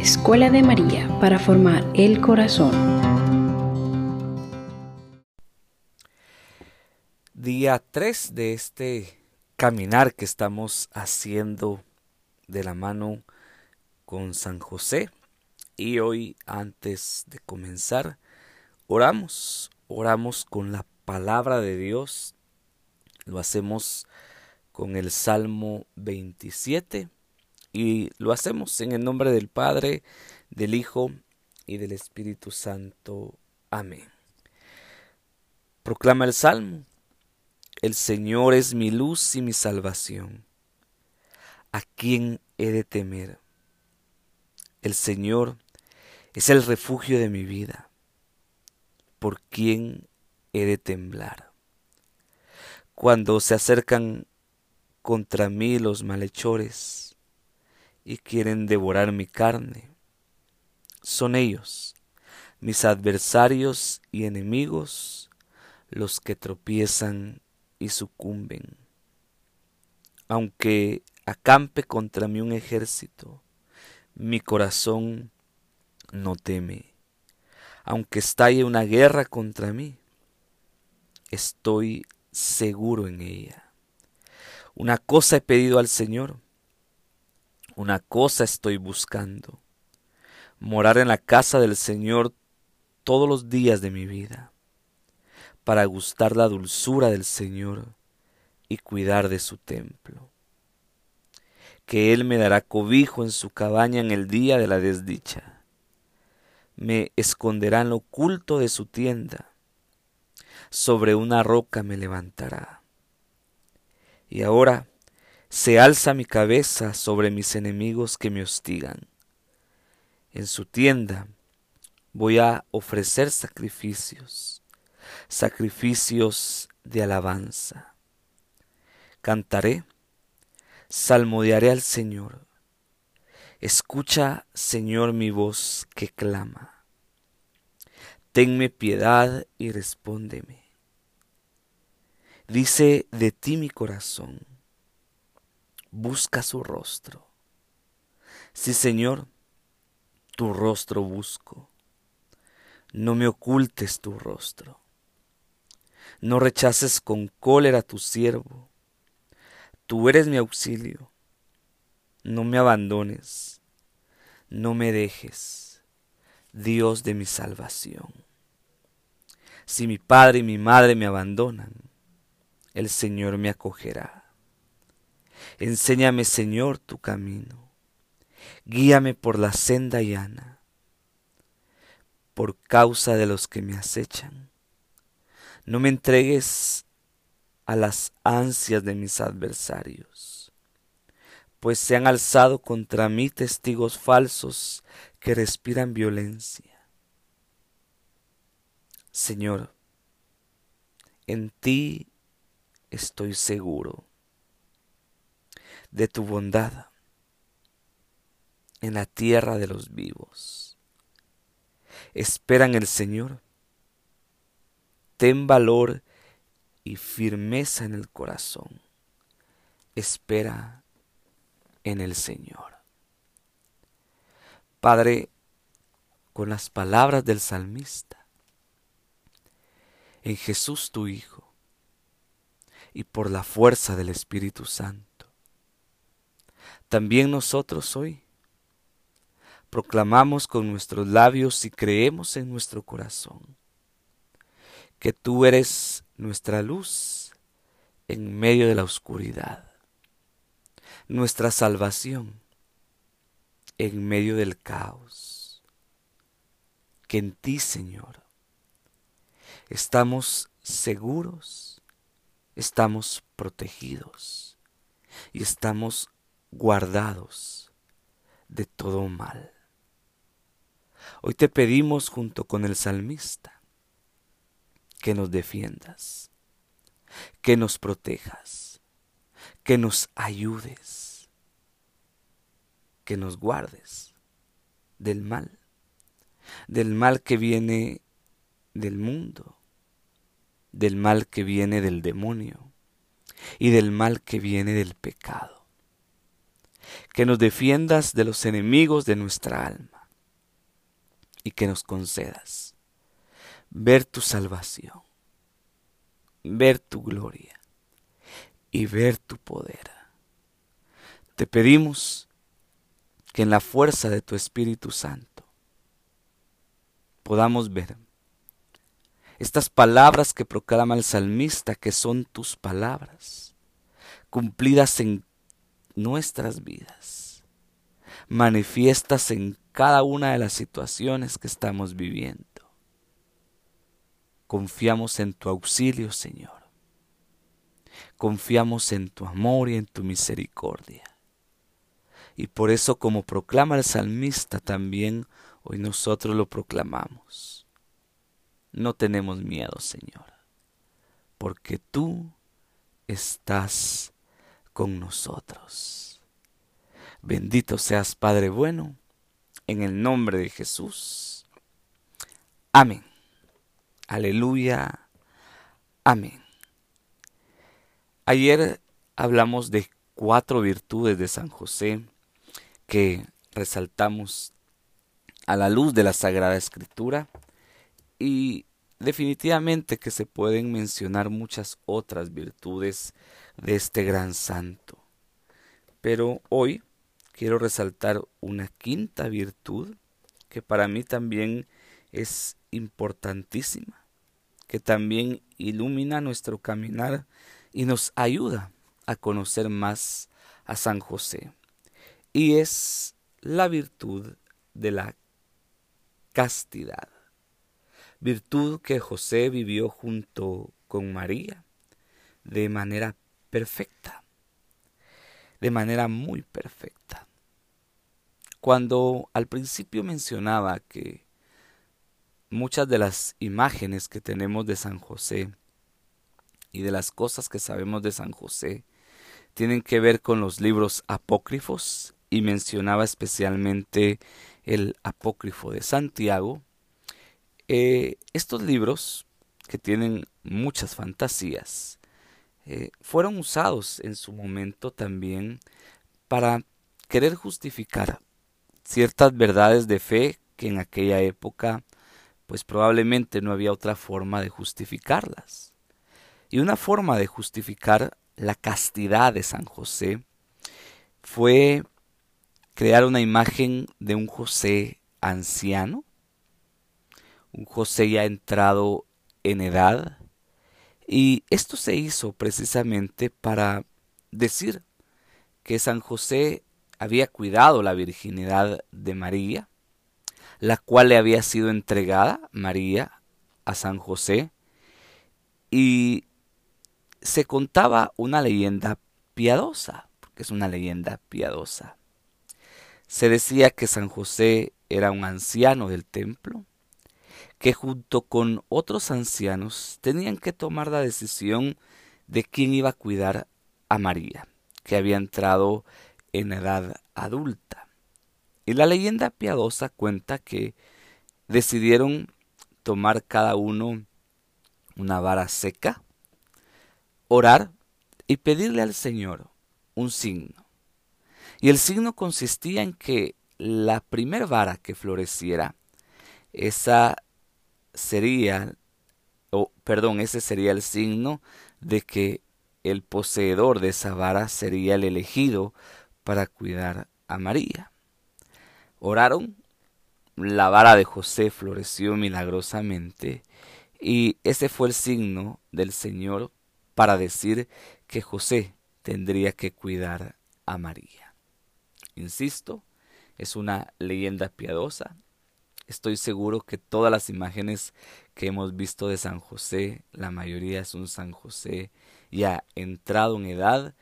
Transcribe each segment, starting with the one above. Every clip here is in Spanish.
Escuela de María para formar el corazón. Día 3 de este caminar que estamos haciendo de la mano con San José. Y hoy, antes de comenzar, oramos, oramos con la palabra de Dios. Lo hacemos con el Salmo 27 y lo hacemos en el nombre del Padre, del Hijo y del Espíritu Santo. Amén. Proclama el Salmo. El Señor es mi luz y mi salvación. ¿A quién he de temer? El Señor es el refugio de mi vida. ¿Por quién he de temblar? Cuando se acercan contra mí los malhechores, y quieren devorar mi carne. Son ellos, mis adversarios y enemigos, los que tropiezan y sucumben. Aunque acampe contra mí un ejército, mi corazón no teme. Aunque estalle una guerra contra mí, estoy seguro en ella. Una cosa he pedido al Señor, una cosa estoy buscando, morar en la casa del Señor todos los días de mi vida, para gustar la dulzura del Señor y cuidar de su templo. Que Él me dará cobijo en su cabaña en el día de la desdicha. Me esconderá en lo oculto de su tienda. Sobre una roca me levantará. Y ahora, se alza mi cabeza sobre mis enemigos que me hostigan. En su tienda voy a ofrecer sacrificios, sacrificios de alabanza. Cantaré, salmodiaré al Señor. Escucha, Señor, mi voz que clama. Tenme piedad y respóndeme. Dice de ti mi corazón busca su rostro. Sí, Señor, tu rostro busco. No me ocultes tu rostro. No rechaces con cólera tu siervo. Tú eres mi auxilio. No me abandones. No me dejes, Dios de mi salvación. Si mi padre y mi madre me abandonan, el Señor me acogerá. Enséñame, Señor, tu camino. Guíame por la senda llana, por causa de los que me acechan. No me entregues a las ansias de mis adversarios, pues se han alzado contra mí testigos falsos que respiran violencia. Señor, en ti estoy seguro de tu bondad en la tierra de los vivos. Espera en el Señor. Ten valor y firmeza en el corazón. Espera en el Señor. Padre, con las palabras del salmista, en Jesús tu Hijo, y por la fuerza del Espíritu Santo, también nosotros hoy. Proclamamos con nuestros labios y creemos en nuestro corazón que tú eres nuestra luz en medio de la oscuridad, nuestra salvación en medio del caos, que en ti, Señor, estamos seguros, estamos protegidos y estamos guardados de todo mal. Hoy te pedimos junto con el salmista que nos defiendas, que nos protejas, que nos ayudes, que nos guardes del mal, del mal que viene del mundo, del mal que viene del demonio y del mal que viene del pecado que nos defiendas de los enemigos de nuestra alma y que nos concedas ver tu salvación, ver tu gloria y ver tu poder. Te pedimos que en la fuerza de tu Espíritu Santo podamos ver estas palabras que proclama el salmista, que son tus palabras, cumplidas en nuestras vidas, manifiestas en cada una de las situaciones que estamos viviendo. Confiamos en tu auxilio, Señor. Confiamos en tu amor y en tu misericordia. Y por eso, como proclama el salmista, también hoy nosotros lo proclamamos. No tenemos miedo, Señor, porque tú estás con nosotros. Bendito seas, Padre bueno, en el nombre de Jesús. Amén. Aleluya. Amén. Ayer hablamos de cuatro virtudes de San José que resaltamos a la luz de la Sagrada Escritura y definitivamente que se pueden mencionar muchas otras virtudes de este gran santo. Pero hoy quiero resaltar una quinta virtud que para mí también es importantísima, que también ilumina nuestro caminar y nos ayuda a conocer más a San José y es la virtud de la castidad. Virtud que José vivió junto con María de manera perfecta, de manera muy perfecta. Cuando al principio mencionaba que muchas de las imágenes que tenemos de San José y de las cosas que sabemos de San José tienen que ver con los libros apócrifos y mencionaba especialmente el apócrifo de Santiago, eh, estos libros, que tienen muchas fantasías, eh, fueron usados en su momento también para querer justificar ciertas verdades de fe que en aquella época pues probablemente no había otra forma de justificarlas. Y una forma de justificar la castidad de San José fue crear una imagen de un José anciano, José ya entrado en edad, y esto se hizo precisamente para decir que San José había cuidado la virginidad de María, la cual le había sido entregada, María, a San José, y se contaba una leyenda piadosa, porque es una leyenda piadosa, se decía que San José era un anciano del templo, que junto con otros ancianos tenían que tomar la decisión de quién iba a cuidar a María, que había entrado en edad adulta. Y la leyenda piadosa cuenta que decidieron tomar cada uno una vara seca, orar y pedirle al Señor un signo y el signo consistía en que la primera vara que floreciera, esa sería, o perdón, ese sería el signo de que el poseedor de esa vara sería el elegido para cuidar a María. Oraron, la vara de José floreció milagrosamente y ese fue el signo del Señor para decir que José tendría que cuidar a María. Insisto, es una leyenda piadosa. Estoy seguro que todas las imágenes que hemos visto de San José, la mayoría es un San José ya entrado en edad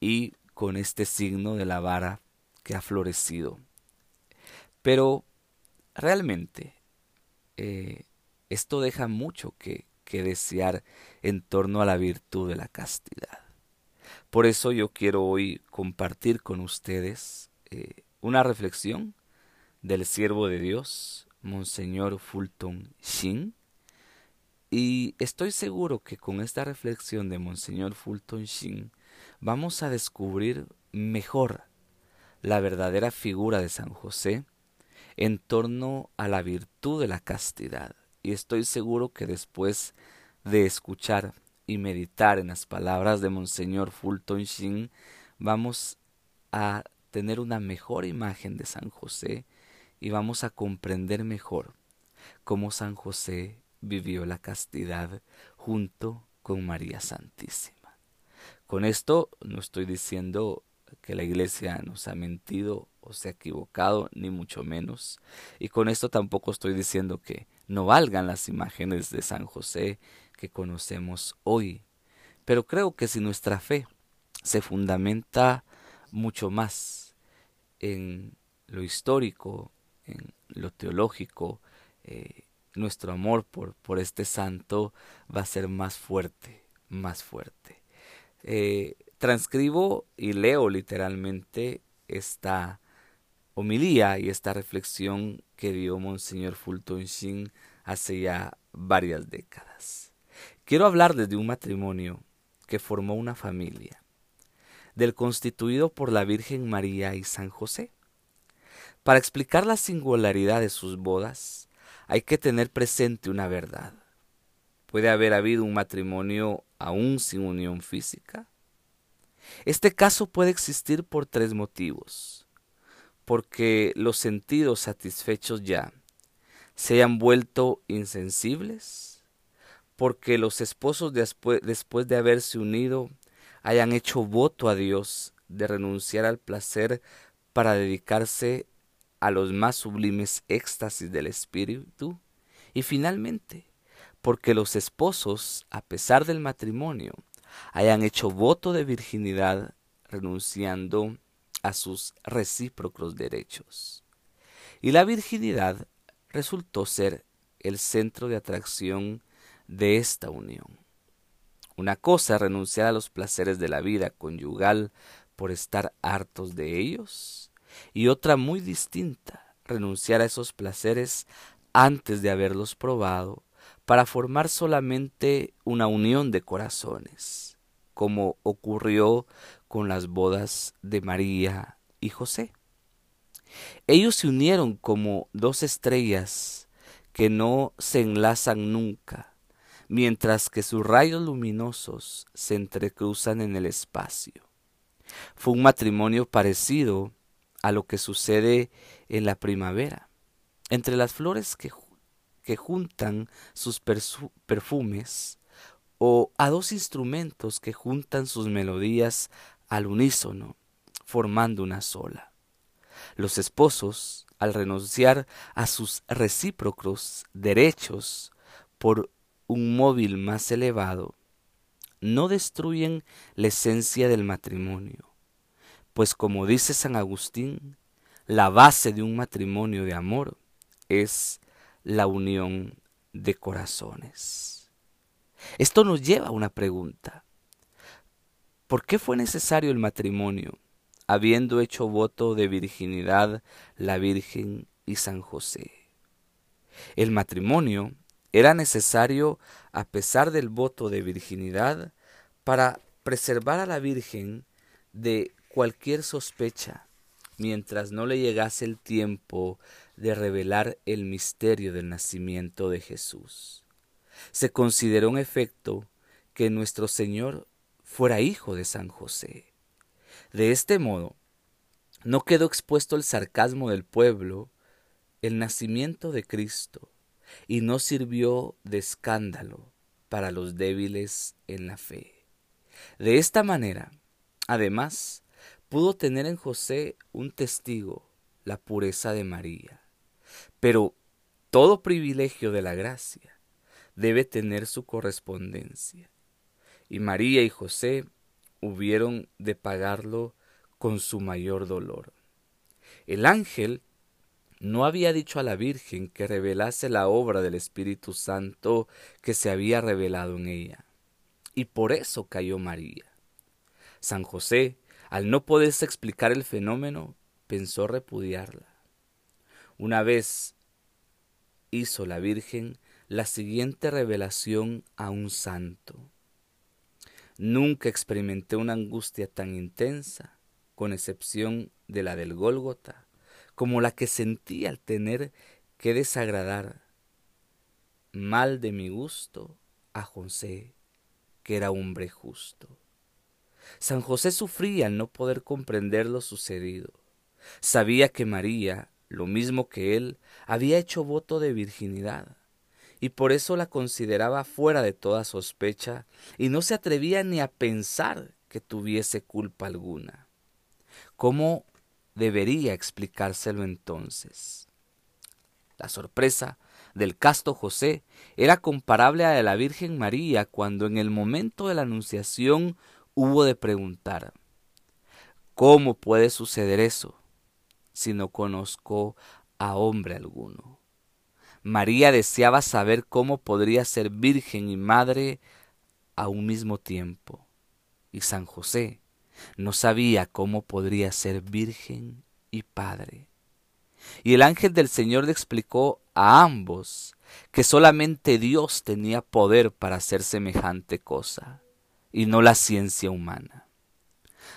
y con este signo de la vara que ha florecido. Pero realmente eh, esto deja mucho que, desear en torno a la virtud de la castidad. Por eso yo quiero hoy compartir con ustedes eh, una reflexión del siervo de Dios, Monseñor Fulton Sheen. Y estoy seguro que con esta reflexión de Monseñor Fulton Sheen vamos a descubrir mejor la verdadera figura de San José en torno a la virtud de la castidad. Y estoy seguro que después de escuchar y meditar en las palabras de Monseñor Fulton Sheen, vamos a tener una mejor imagen de San José y vamos a comprender mejor cómo San José vivió la castidad junto con María Santísima. Con esto no estoy diciendo que la iglesia nos ha mentido o se ha equivocado, ni mucho menos. Y con esto tampoco estoy diciendo que no valgan las imágenes de San José que conocemos hoy. Pero creo que si nuestra fe se fundamenta mucho más en lo histórico, lo teológico, eh, nuestro amor por, por este santo va a ser más fuerte, más fuerte. Eh, transcribo y leo literalmente esta homilía y esta reflexión que dio Monseñor Fulton Sheen hace ya varias décadas. Quiero hablar desde un matrimonio que formó una familia, del constituido por la Virgen María y San José. Para explicar la singularidad de sus bodas, hay que tener presente una verdad. Puede haber habido un matrimonio aún sin unión física, este caso puede existir por tres motivos. Porque los sentidos satisfechos ya se hayan vuelto insensibles, porque los esposos después, de haberse unido hayan hecho voto a Dios de renunciar al placer para dedicarse a los más sublimes éxtasis del espíritu, y finalmente, porque los esposos, a pesar del matrimonio, hayan hecho voto de virginidad renunciando a sus recíprocos derechos. Y la virginidad resultó ser el centro de atracción de esta unión. Una cosa renunciar a los placeres de la vida conyugal por estar hartos de ellos, y otra muy distinta, renunciar a esos placeres antes de haberlos probado para formar solamente una unión de corazones, como ocurrió con las bodas de María y José. Ellos se unieron como dos estrellas que no se enlazan nunca, mientras que sus rayos luminosos se entrecruzan en el espacio. Fue un matrimonio parecido a lo que sucede en la primavera, entre las flores que que juntan sus perfumes o a dos instrumentos que juntan sus melodías al unísono, formando una sola. Los esposos, al renunciar a sus recíprocos derechos por un móvil más elevado, no destruyen la esencia del matrimonio, pues como dice San Agustín, la base de un matrimonio de amor es la unión de corazones. Esto nos lleva a una pregunta. ¿Por qué fue necesario el matrimonio, habiendo hecho voto de virginidad la Virgen y San José? El matrimonio era necesario a pesar del voto de virginidad para preservar a la Virgen de cualquier sospecha mientras no le llegase el tiempo de revelar el misterio del nacimiento de Jesús. Se consideró en efecto que nuestro Señor fuera hijo de San José. De este modo, no quedó expuesto el sarcasmo del pueblo, el nacimiento de Cristo, y no sirvió de escándalo para los débiles en la fe. De esta manera, además, pudo tener en José un testigo, la pureza de María. Pero todo privilegio de la gracia debe tener su correspondencia. Y María y José hubieron de pagarlo con su mayor dolor. El ángel no había dicho a la Virgen que revelase la obra del Espíritu Santo que se había revelado en ella. Y por eso cayó María. San José al no poderse explicar el fenómeno, pensó repudiarla. Una vez hizo la Virgen la siguiente revelación a un santo. Nunca experimenté una angustia tan intensa, con excepción de la del Gólgota, como la que sentí al tener que desagradar mal de mi gusto a José, que era hombre justo. San José sufría al no poder comprender lo sucedido. Sabía que María, lo mismo que él, había hecho voto de virginidad, y por eso la consideraba fuera de toda sospecha, y no se atrevía ni a pensar que tuviese culpa alguna. ¿Cómo debería explicárselo entonces? La sorpresa del casto José era comparable a la de la Virgen María cuando en el momento de la Anunciación hubo de preguntar, ¿cómo puede suceder eso si no conozco a hombre alguno? María deseaba saber cómo podría ser virgen y madre a un mismo tiempo. Y San José no sabía cómo podría ser virgen y padre. Y el ángel del Señor le explicó a ambos que solamente Dios tenía poder para hacer semejante cosa, y no la ciencia humana.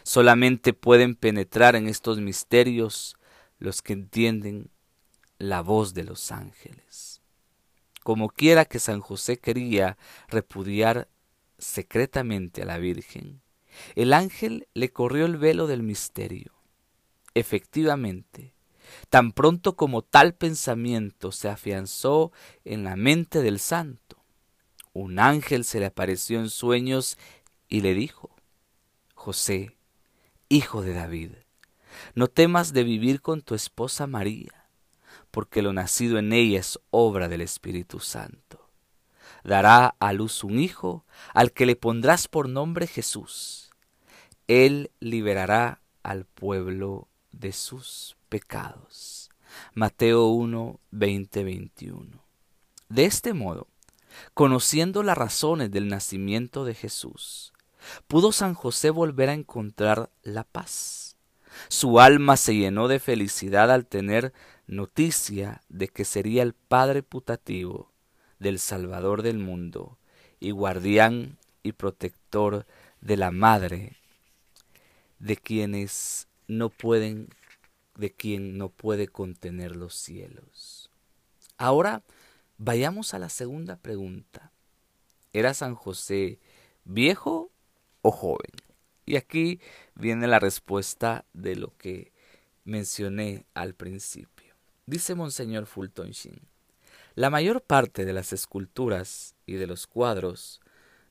Solamente pueden penetrar en estos misterios los que entienden la voz de los ángeles. Como quiera que San José quería repudiar secretamente a la Virgen, el ángel le corrió el velo del misterio. Efectivamente, tan pronto como tal pensamiento se afianzó en la mente del santo, un ángel se le apareció en sueños y le dijo, José, hijo de David, no temas de vivir con tu esposa María, porque lo nacido en ella es obra del Espíritu Santo. Dará a luz un hijo, al que le pondrás por nombre Jesús. Él liberará al pueblo de sus pecados. Mateo 1, 20, 21. De este modo, conociendo las razones del nacimiento de Jesús, pudo San José volver a encontrar la paz. Su alma se llenó de felicidad al tener noticia de que sería el Padre putativo del Salvador del mundo y guardián y protector de la Madre de quienes no pueden de quien no puede contener los cielos. Ahora vayamos a la segunda pregunta. ¿Era San José viejo o joven? Y aquí viene la respuesta de lo que mencioné al principio. Dice Monseñor Fulton Sheen, la mayor parte de las esculturas y de los cuadros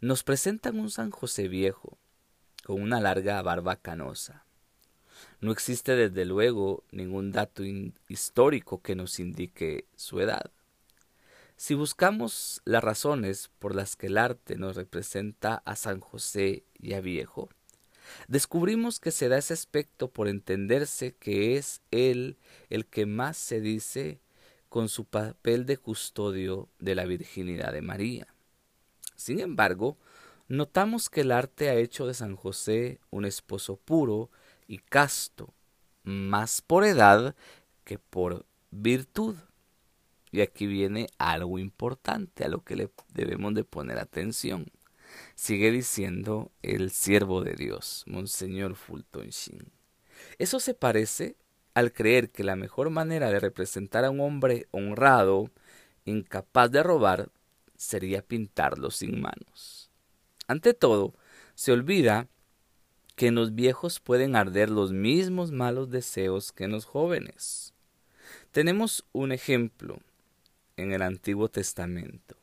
nos presentan un San José viejo, con una larga barba canosa no existe desde luego ningún dato histórico que nos indique su edad. Si buscamos las razones por las que el arte nos representa a San José y a Viejo, descubrimos que se da ese aspecto por entenderse que es él el que más se dice con su papel de custodio de la virginidad de María. Sin embargo, notamos que el arte ha hecho de San José un esposo puro y casto, más por edad que por virtud. Y aquí viene algo importante a lo que le debemos de poner atención. Sigue diciendo el siervo de Dios, Monseñor Fulton Sheen. Eso se parece al creer que la mejor manera de representar a un hombre honrado, incapaz de robar, sería pintarlo sin manos. Ante todo, se olvida que en los viejos pueden arder los mismos malos deseos que en los jóvenes. Tenemos un ejemplo en el Antiguo Testamento,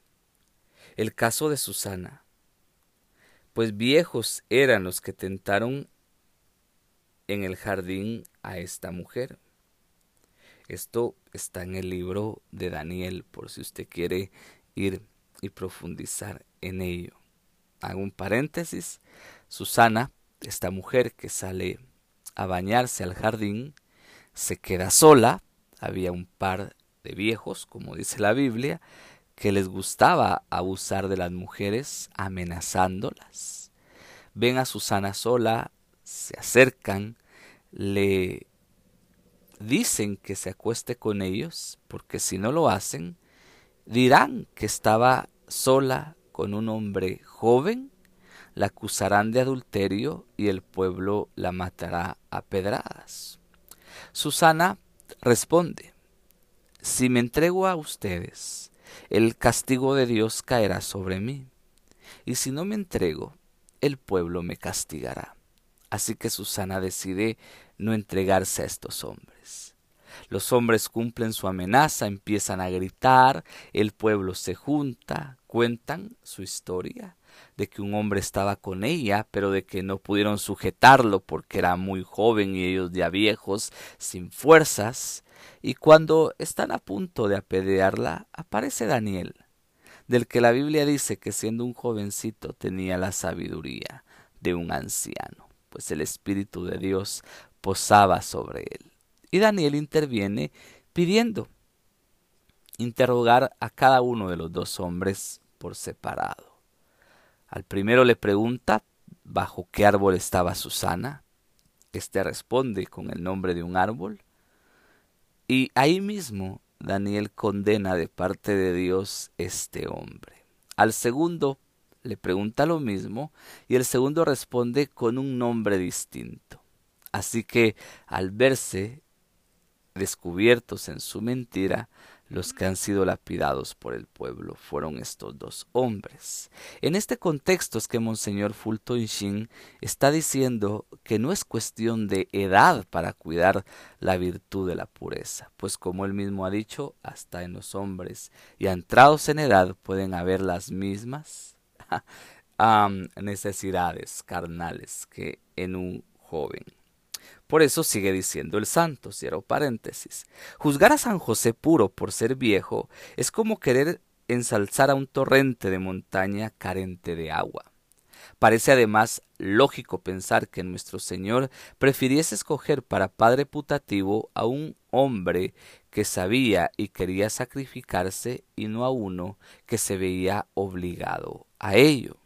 el caso de Susana, pues viejos eran los que tentaron en el jardín a esta mujer. Esto está en el libro de Daniel, por si usted quiere ir y profundizar en ello. Hago un paréntesis. Susana esta mujer que sale a bañarse al jardín se queda sola. Había un par viejos, como dice la Biblia, que les gustaba abusar de las mujeres amenazándolas. Ven a Susana sola, se acercan, le dicen que se acueste con ellos, porque si no lo hacen, dirán que estaba sola con un hombre joven la acusarán de adulterio y el pueblo la matará a pedradas. Susana responde, si me entrego a ustedes, el castigo de Dios caerá sobre mí, y si no me entrego, el pueblo me castigará. Así que Susana decide no entregarse a estos hombres. Los hombres cumplen su amenaza, empiezan a gritar, el pueblo se junta, cuentan su historia de que un hombre estaba con ella, pero de que no pudieron sujetarlo porque era muy joven y ellos ya viejos, sin fuerzas, y cuando están a punto de apedrearla, aparece Daniel, del que la Biblia dice que siendo un jovencito tenía la sabiduría de un anciano, pues el Espíritu de Dios posaba sobre él. Y Daniel interviene pidiendo interrogar a cada uno de los dos hombres por separado. Al primero le pregunta bajo qué árbol estaba Susana. Este responde con el nombre de un árbol. Y ahí mismo Daniel condena de parte de Dios este hombre. Al segundo le pregunta lo mismo y el segundo responde con un nombre distinto. Así que al verse descubiertos en su mentira, los que han sido lapidados por el pueblo fueron estos dos hombres. En este contexto es que Monseñor Fulton Sheen está diciendo que no es cuestión de edad para cuidar la virtud de la pureza, pues como él mismo ha dicho, hasta en los hombres y entrados en edad pueden haber las mismas necesidades carnales que en un joven. Por eso sigue diciendo el santo, cierro paréntesis. Juzgar a San José puro por ser viejo es como querer ensalzar a un torrente de montaña carente de agua. Parece además lógico pensar que nuestro Señor prefiriese escoger para padre putativo a un hombre que sabía y quería sacrificarse y no a uno que se veía obligado a ello.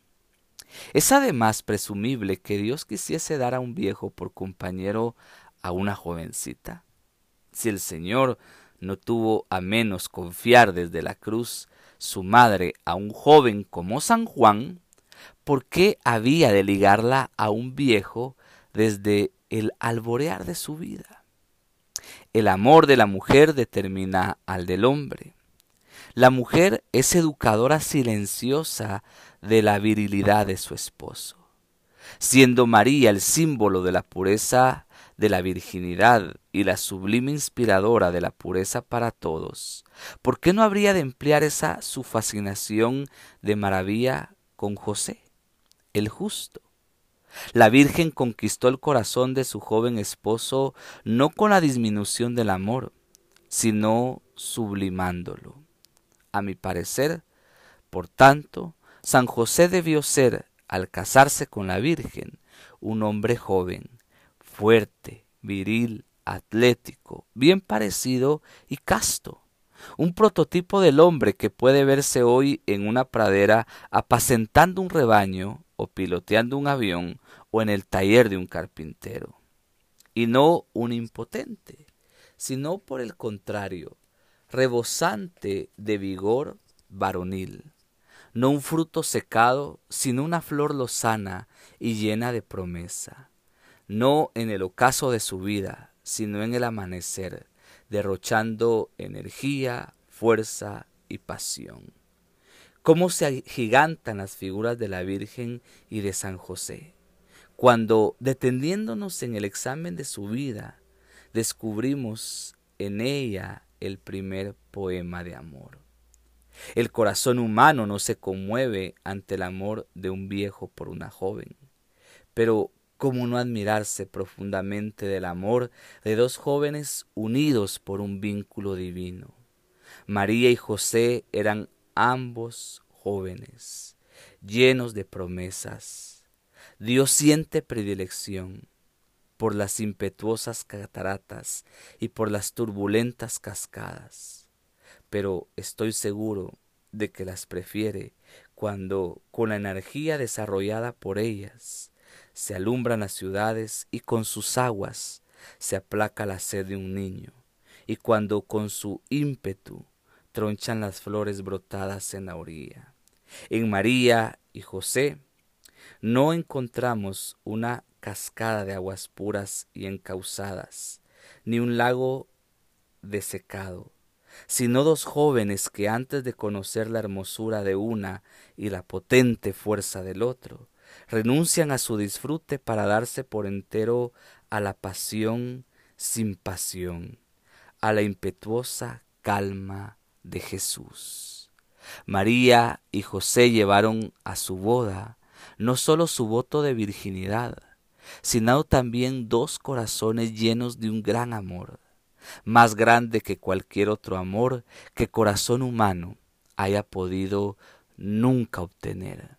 Es además presumible que Dios quisiese dar a un viejo por compañero a una jovencita. Si el Señor no tuvo a menos confiar desde la cruz su madre a un joven como San Juan, ¿por qué había de ligarla a un viejo desde el alborear de su vida? El amor de la mujer determina al del hombre. La mujer es educadora silenciosa de la virilidad de su esposo. Siendo María el símbolo de la pureza de la virginidad y la sublime inspiradora de la pureza para todos, ¿por qué no habría de emplear esa su fascinación de maravilla con José, el justo? La Virgen conquistó el corazón de su joven esposo no con la disminución del amor, sino sublimándolo. A mi parecer, por tanto, San José debió ser, al casarse con la Virgen, un hombre joven, fuerte, viril, atlético, bien parecido y casto. Un prototipo del hombre que puede verse hoy en una pradera apacentando un rebaño o piloteando un avión o en el taller de un carpintero. Y no un impotente, sino por el contrario, rebosante de vigor varonil. No un fruto secado, sino una flor lozana y llena de promesa, no en el ocaso de su vida, sino en el amanecer, derrochando energía, fuerza y pasión. Cómo se agigantan las figuras de la Virgen y de San José, cuando, deteniéndonos en el examen de su vida, descubrimos en ella el primer poema de amor. El corazón humano no se conmueve ante el amor de un viejo por una joven. Pero ¿cómo no admirarse profundamente del amor de dos jóvenes unidos por un vínculo divino? María y José eran ambos jóvenes, llenos de promesas. Dios siente predilección por las impetuosas cataratas y por las turbulentas cascadas pero estoy seguro de que las prefiere cuando, con la energía desarrollada por ellas, se alumbran las ciudades y con sus aguas se aplaca la sed de un niño, y cuando con su ímpetu tronchan las flores brotadas en la orilla. En María y José no encontramos una cascada de aguas puras y encausadas, ni un lago desecado, sino dos jóvenes que antes de conocer la hermosura de una y la potente fuerza del otro, renuncian a su disfrute para darse por entero a la pasión sin pasión, a la impetuosa calma de Jesús. María y José llevaron a su boda no sólo su voto de virginidad, sino también dos corazones llenos de un gran amor, más grande que cualquier otro amor que corazón humano haya podido nunca obtener.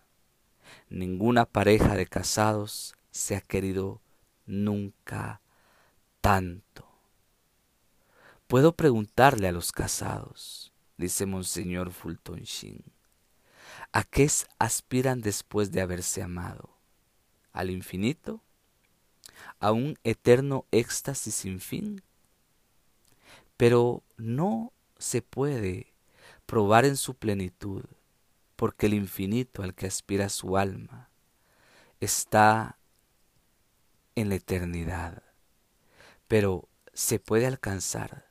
Ninguna pareja de casados se ha querido nunca tanto. Puedo preguntarle a los casados, dice Monseñor Fulton Sheen, ¿a qué aspiran después de haberse amado? ¿Al infinito? ¿A un eterno éxtasis sin fin? Pero no se puede probar en su plenitud, porque el infinito al que aspira su alma está en la eternidad, pero se puede alcanzar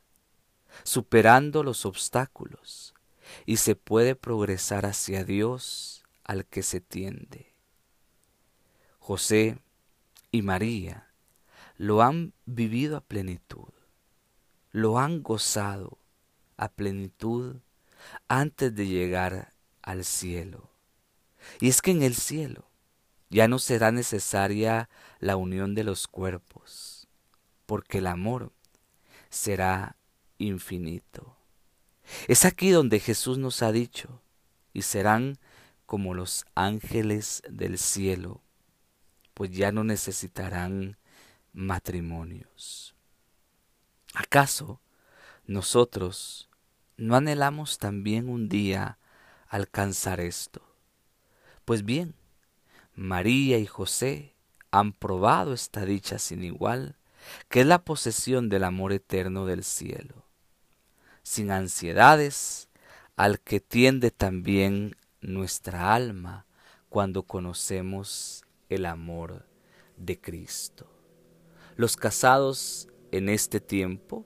superando los obstáculos y se puede progresar hacia Dios al que se tiende. José y María lo han vivido a plenitud lo han gozado a plenitud antes de llegar al cielo. Y es que en el cielo ya no será necesaria la unión de los cuerpos, porque el amor será infinito. Es aquí donde Jesús nos ha dicho, y serán como los ángeles del cielo, pues ya no necesitarán matrimonios. ¿Acaso nosotros no anhelamos también un día alcanzar esto? Pues bien, María y José han probado esta dicha sin igual, que es la posesión del amor eterno del cielo, sin ansiedades, al que tiende también nuestra alma cuando conocemos el amor de Cristo. Los casados en este tiempo,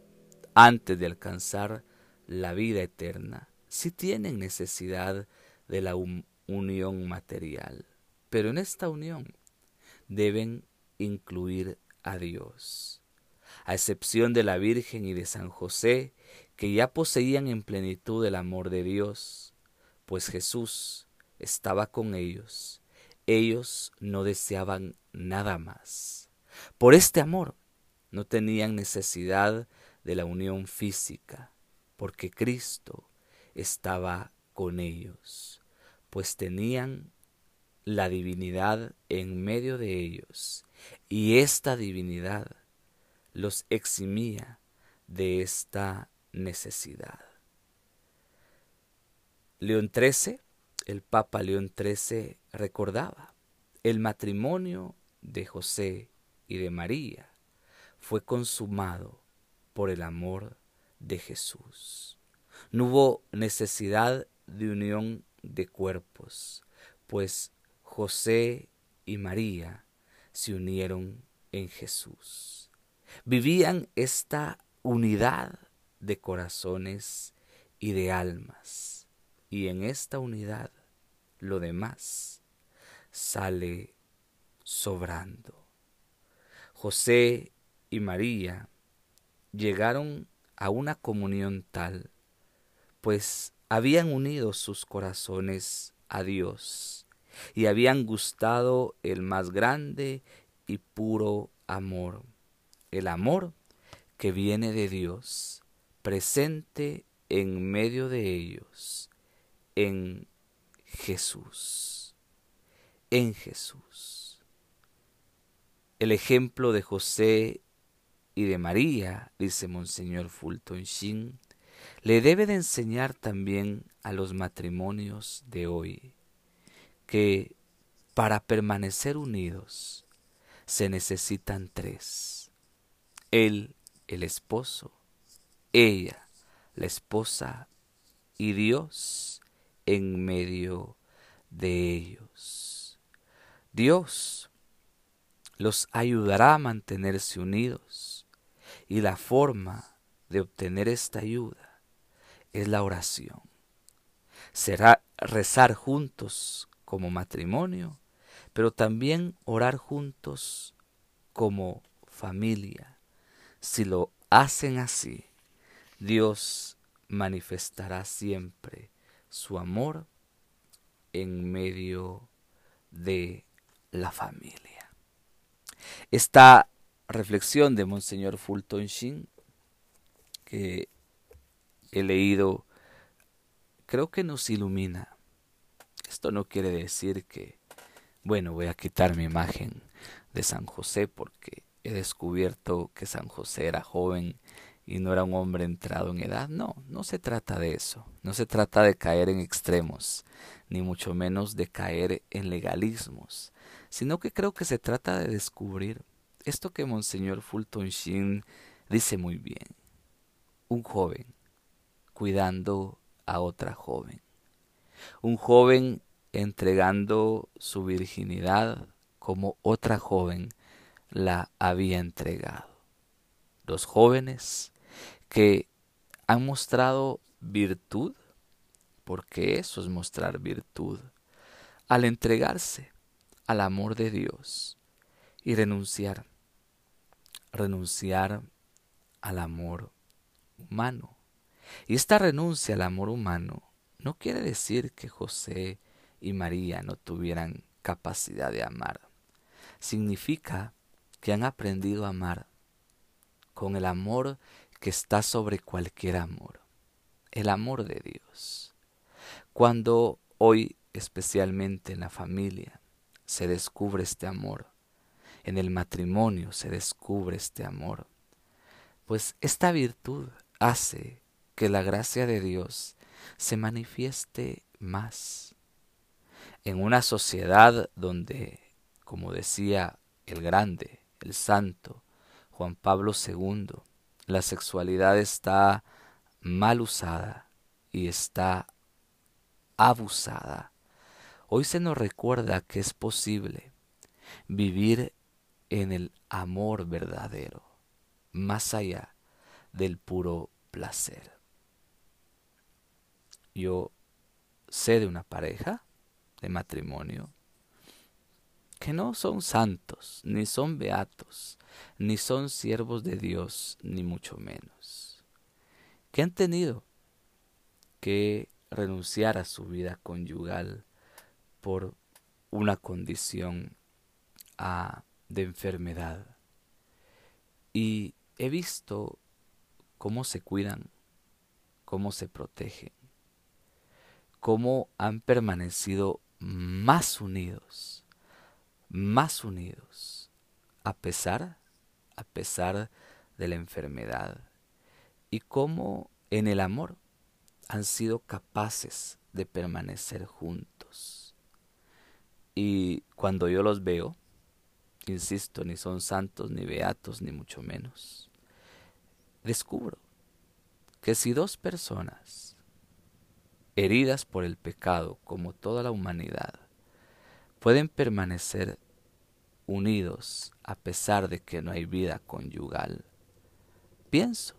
antes de alcanzar la vida eterna, sí tienen necesidad de la unión material, pero en esta unión deben incluir a Dios. A excepción de la Virgen y de San José, que ya poseían en plenitud el amor de Dios, pues Jesús estaba con ellos, ellos no deseaban nada más. Por este amor no tenían necesidad de la unión física, porque Cristo estaba con ellos, pues tenían la divinidad en medio de ellos, y esta divinidad los eximía de esta necesidad. León XIII, el Papa León XIII recordaba el matrimonio de José y de María fue consumado por el amor de Jesús. No hubo necesidad de unión de cuerpos, pues José y María se unieron en Jesús. Vivían esta unidad de corazones y de almas, y en esta unidad lo demás sale sobrando. José y María llegaron a una comunión tal, pues habían unido sus corazones a Dios y habían gustado el más grande y puro amor, el amor que viene de Dios, presente en medio de ellos, en Jesús, en Jesús. El ejemplo de José y de María, dice Monseñor Fulton Sheen, le debe de enseñar también a los matrimonios de hoy que para permanecer unidos se necesitan tres. Él, el esposo, ella, la esposa, y Dios en medio de ellos. Dios los ayudará a mantenerse unidos Y la forma de obtener esta ayuda es la oración. Será rezar juntos como matrimonio, pero también orar juntos como familia. Si lo hacen así, Dios manifestará siempre su amor en medio de la familia. Esta reflexión de Monseñor Fulton Sheen que he leído creo que nos ilumina. Esto no quiere decir que, bueno, voy a quitar mi imagen de San José porque he descubierto que San José era joven y no era un hombre entrado en edad. No, no se trata de eso. No se trata de caer en extremos, ni mucho menos de caer en legalismos, sino que creo que se trata de descubrir esto que Monseñor Fulton Sheen dice muy bien. Un joven cuidando a otra joven. Un joven entregando su virginidad como otra joven la había entregado. Dos jóvenes que han mostrado virtud, porque eso es mostrar virtud, al entregarse al amor de Dios y renunciar, renunciar al amor humano. Y esta renuncia al amor humano no quiere decir que José y María no tuvieran capacidad de amar. Significa que han aprendido a amar con el amor que está sobre cualquier amor, el amor de Dios. Cuando hoy, especialmente en la familia, se descubre este amor, en el matrimonio se descubre este amor, pues esta virtud hace que la gracia de Dios se manifieste más. En una sociedad donde, como decía el grande, el santo, Juan Pablo II, la sexualidad está mal usada y está abusada. Hoy se nos recuerda que es posible vivir en el amor verdadero, más allá del puro placer. Yo sé de una pareja de matrimonio que no son santos, ni son beatos, ni son siervos de Dios, ni mucho menos, que han tenido que renunciar a su vida conyugal por una condición ah, de enfermedad. Y he visto cómo se cuidan, cómo se protegen, cómo han permanecido más unidos más unidos, a pesar, a pesar de la enfermedad, y cómo en el amor han sido capaces de permanecer juntos. Y cuando yo los veo, insisto, ni son santos, ni beatos, ni mucho menos, descubro que si dos personas, heridas por el pecado como toda la humanidad, pueden permanecer unidos a pesar de que no hay vida conyugal. Pienso,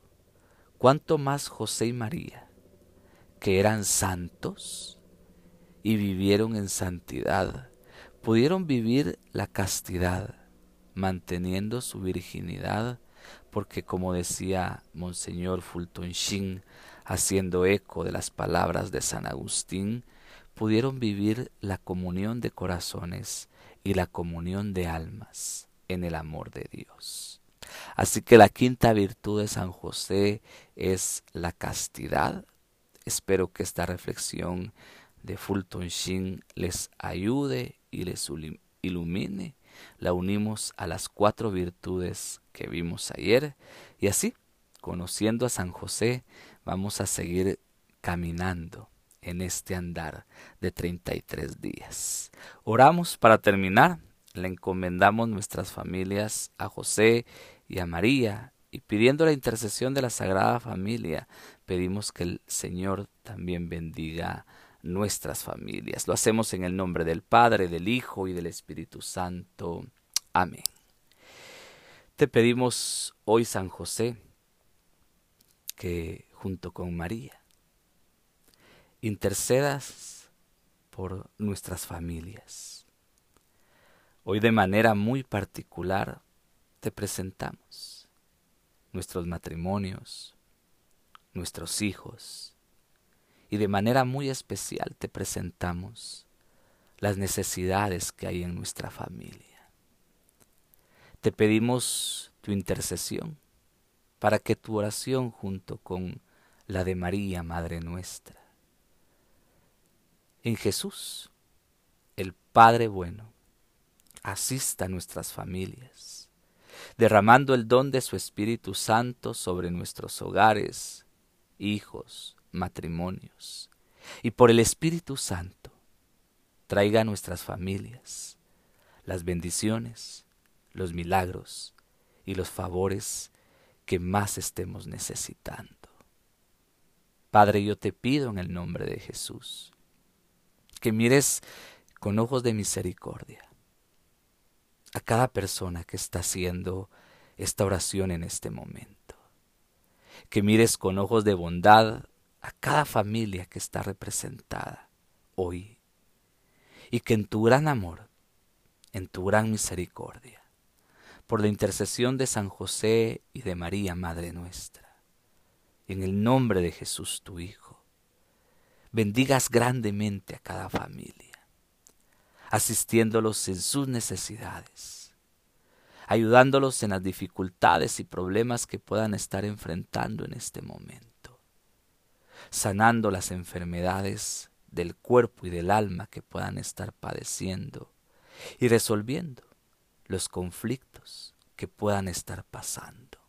cuánto más José y María, que eran santos y vivieron en santidad, pudieron vivir la castidad, manteniendo su virginidad, porque como decía Monseñor Fulton Sheen, haciendo eco de las palabras de San Agustín, pudieron vivir la comunión de corazones y la comunión de almas en el amor de Dios. Así que la quinta virtud de San José es la castidad. Espero que esta reflexión de Fulton Sheen les ayude y les ilumine. La unimos a las cuatro virtudes que vimos ayer y así, conociendo a San José, vamos a seguir caminando en este andar de 33 días. Oramos para terminar, le encomendamos nuestras familias a José y a María y pidiendo la intercesión de la Sagrada Familia, pedimos que el Señor también bendiga nuestras familias. Lo hacemos en el nombre del Padre, del Hijo y del Espíritu Santo. Amén. Te pedimos hoy, San José, que junto con María intercedas por nuestras familias. Hoy de manera muy particular te presentamos nuestros matrimonios, nuestros hijos, y de manera muy especial te presentamos las necesidades que hay en nuestra familia. Te pedimos tu intercesión para que tu oración junto con la de María, Madre nuestra, en Jesús, el Padre bueno, asista a nuestras familias, derramando el don de su Espíritu Santo sobre nuestros hogares, hijos, matrimonios, y por el Espíritu Santo traiga a nuestras familias las bendiciones, los milagros y los favores que más estemos necesitando. Padre, yo te pido en el nombre de Jesús que mires con ojos de misericordia a cada persona que está haciendo esta oración en este momento. Que mires con ojos de bondad a cada familia que está representada hoy. Y que en tu gran amor, en tu gran misericordia, por la intercesión de San José y de María, Madre nuestra, en el nombre de Jesús tu Hijo, bendigas grandemente a cada familia, asistiéndolos en sus necesidades, ayudándolos en las dificultades y problemas que puedan estar enfrentando en este momento, sanando las enfermedades del cuerpo y del alma que puedan estar padeciendo y resolviendo los conflictos que puedan estar pasando.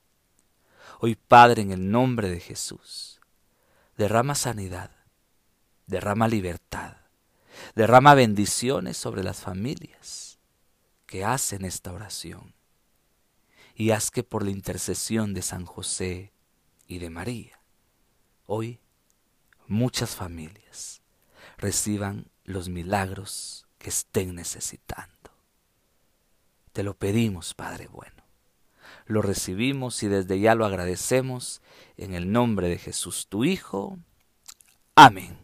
Hoy, Padre, en el nombre de Jesús, derrama sanidad, derrama libertad, derrama bendiciones sobre las familias que hacen esta oración. Y haz que por la intercesión de San José y de María, hoy muchas familias reciban los milagros que estén necesitando. Te lo pedimos, Padre bueno. Lo recibimos y desde ya lo agradecemos en el nombre de Jesús, tu Hijo. Amén.